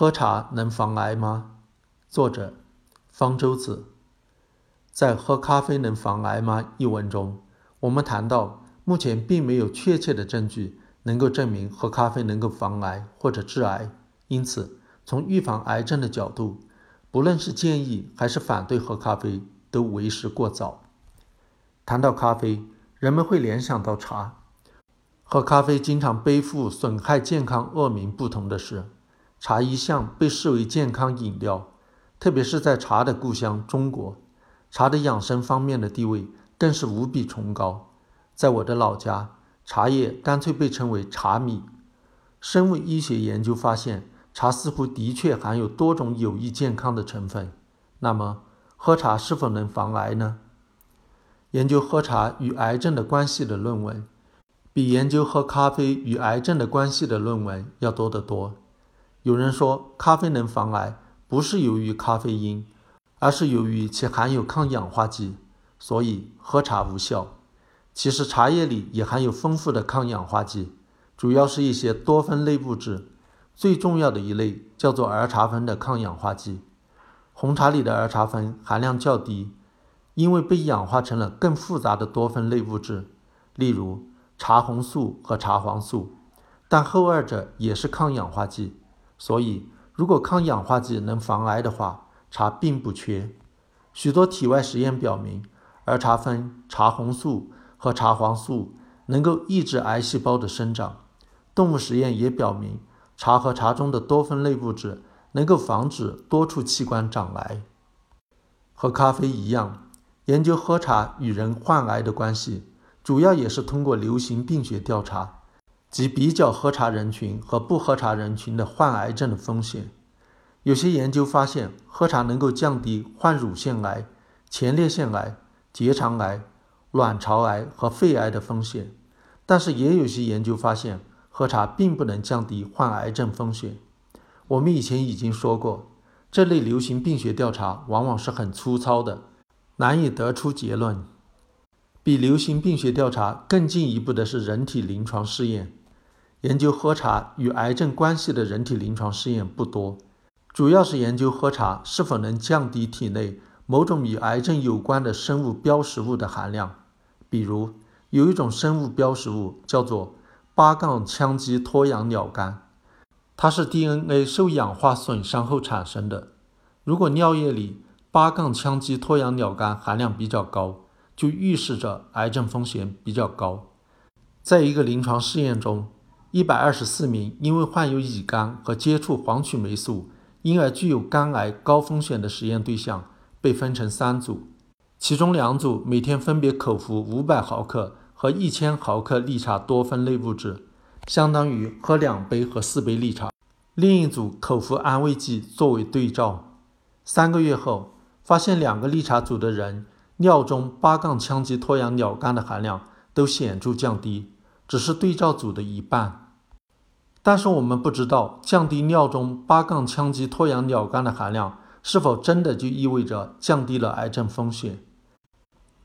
喝茶能防癌吗？作者：方舟子。在《喝咖啡能防癌吗》一文中，我们谈到，目前并没有确切的证据能够证明喝咖啡能够防癌或者致癌。因此，从预防癌症的角度，不论是建议还是反对喝咖啡，都为时过早。谈到咖啡，人们会联想到茶。喝咖啡经常背负损害健康恶名。不同的是，茶一向被视为健康饮料，特别是在茶的故乡中国。茶的养生方面的地位更是无比崇高。在我的老家，茶叶干脆被称为茶米。生物医学研究发现，茶似乎的确含有多种有益健康的成分。那么，喝茶是否能防癌呢？研究喝茶与癌症的关系的论文，比研究喝咖啡与癌症的关系的论文要多得多。有人说，咖啡能防癌，不是由于咖啡因。而是由于其含有抗氧化剂，所以喝茶无效。其实茶叶里也含有丰富的抗氧化剂，主要是一些多酚类物质。最重要的一类叫做儿茶酚的抗氧化剂。红茶里的儿茶酚含量较低，因为被氧化成了更复杂的多酚类物质，例如茶红素和茶黄素。但后二者也是抗氧化剂，所以如果抗氧化剂能防癌的话，茶并不缺，许多体外实验表明，儿茶酚、茶红素和茶黄素能够抑制癌细胞的生长。动物实验也表明，茶和茶中的多酚类物质能够防止多处器官长癌。和咖啡一样，研究喝茶与人患癌的关系，主要也是通过流行病学调查，即比较喝茶人群和不喝茶人群的患癌症的风险。有些研究发现，喝茶能够降低患乳腺癌、前列腺癌、结肠癌、卵巢癌和肺癌的风险，但是也有些研究发现，喝茶并不能降低患癌症风险。我们以前已经说过，这类流行病学调查往往是很粗糙的，难以得出结论。比流行病学调查更进一步的是人体临床试验，研究喝茶与癌症关系的人体临床试验不多。主要是研究喝茶是否能降低体内某种与癌症有关的生物标识物的含量，比如有一种生物标识物叫做八杠羟基脱氧鸟苷，它是 DNA 受氧化损伤后产生的。如果尿液里八杠羟基脱氧鸟苷含量比较高，就预示着癌症风险比较高。在一个临床试验中，一百二十四名因为患有乙肝和接触黄曲霉素。因而具有肝癌高风险的实验对象被分成三组，其中两组每天分别口服五百毫克和一千毫克利茶多酚类物质，相当于喝两杯和四杯利茶；另一组口服安慰剂作为对照。三个月后，发现两个利茶组的人尿中八杠羟基脱氧鸟苷的含量都显著降低，只是对照组的一半。但是我们不知道降低尿中八杠羟基脱氧鸟苷的含量是否真的就意味着降低了癌症风险。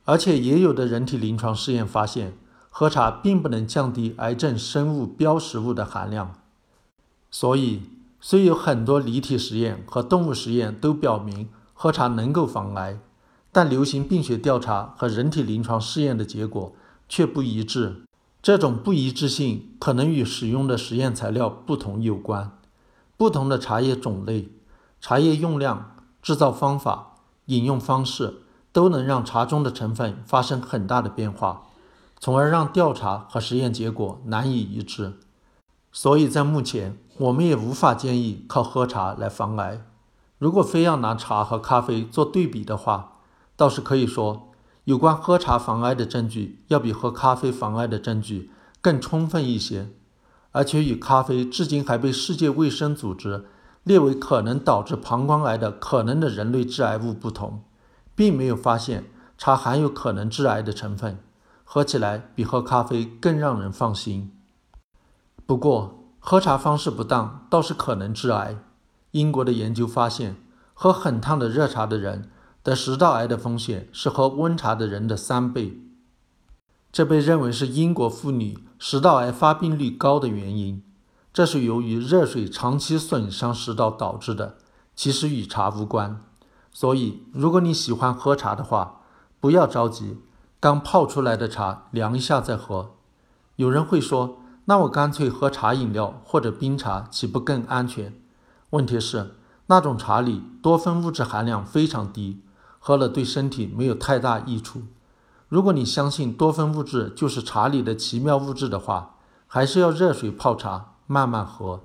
而且也有的人体临床试验发现，喝茶并不能降低癌症生物标识物的含量。所以，虽有很多离体实验和动物实验都表明喝茶能够防癌，但流行病学调查和人体临床试验的结果却不一致。这种不一致性可能与使用的实验材料不同有关。不同的茶叶种类、茶叶用量、制造方法、饮用方式，都能让茶中的成分发生很大的变化，从而让调查和实验结果难以一致。所以在目前，我们也无法建议靠喝茶来防癌。如果非要拿茶和咖啡做对比的话，倒是可以说。有关喝茶防癌的证据要比喝咖啡防癌的证据更充分一些，而且与咖啡至今还被世界卫生组织列为可能导致膀胱癌的可能的人类致癌物不同，并没有发现茶含有可能致癌的成分，喝起来比喝咖啡更让人放心。不过，喝茶方式不当倒是可能致癌。英国的研究发现，喝很烫的热茶的人。得食道癌的风险是喝温茶的人的三倍，这被认为是英国妇女食道癌发病率高的原因。这是由于热水长期损伤食道导致的，其实与茶无关。所以，如果你喜欢喝茶的话，不要着急，刚泡出来的茶凉一下再喝。有人会说，那我干脆喝茶饮料或者冰茶，岂不更安全？问题是，那种茶里多酚物质含量非常低，喝了对身体没有太大益处。如果你相信多酚物质就是茶里的奇妙物质的话，还是要热水泡茶，慢慢喝。